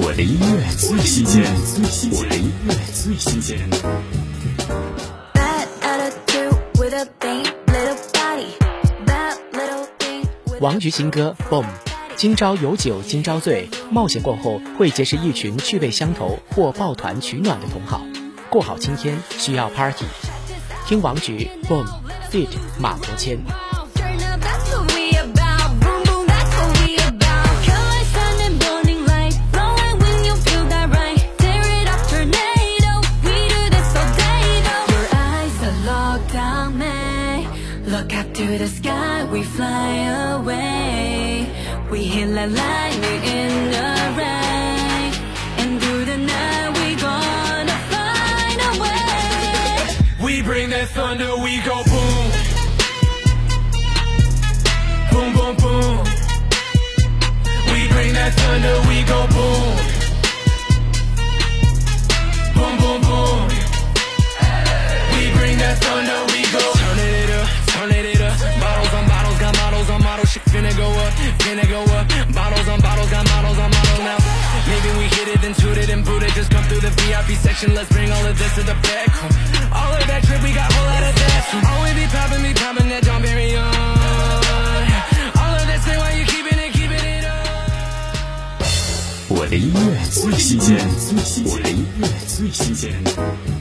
我的音乐最新鲜，我的音乐最新鲜。王菊新歌《Boom》，今朝有酒今朝醉，冒险过后会结识一群趣味相投或抱团取暖的同好。过好今天需要 Party，听王菊《Boom》，feat 马头谦。Look up to the sky, we fly away. We hit like lightning in the rain. And through the night, we gonna find a way. We bring that thunder, we go boom. Boom, finna go up, finna go up. Bottles on bottles, got models on models now. Maybe we hit it, then toot it, and boot it. Just come through the VIP section. Let's bring all of this to the back. All of that trip, we got whole lot of that. Always be popping, be popping that John Berry on. All of that, say why you keeping it, keeping it up. 我的音乐最新鲜，我的音乐最新鲜。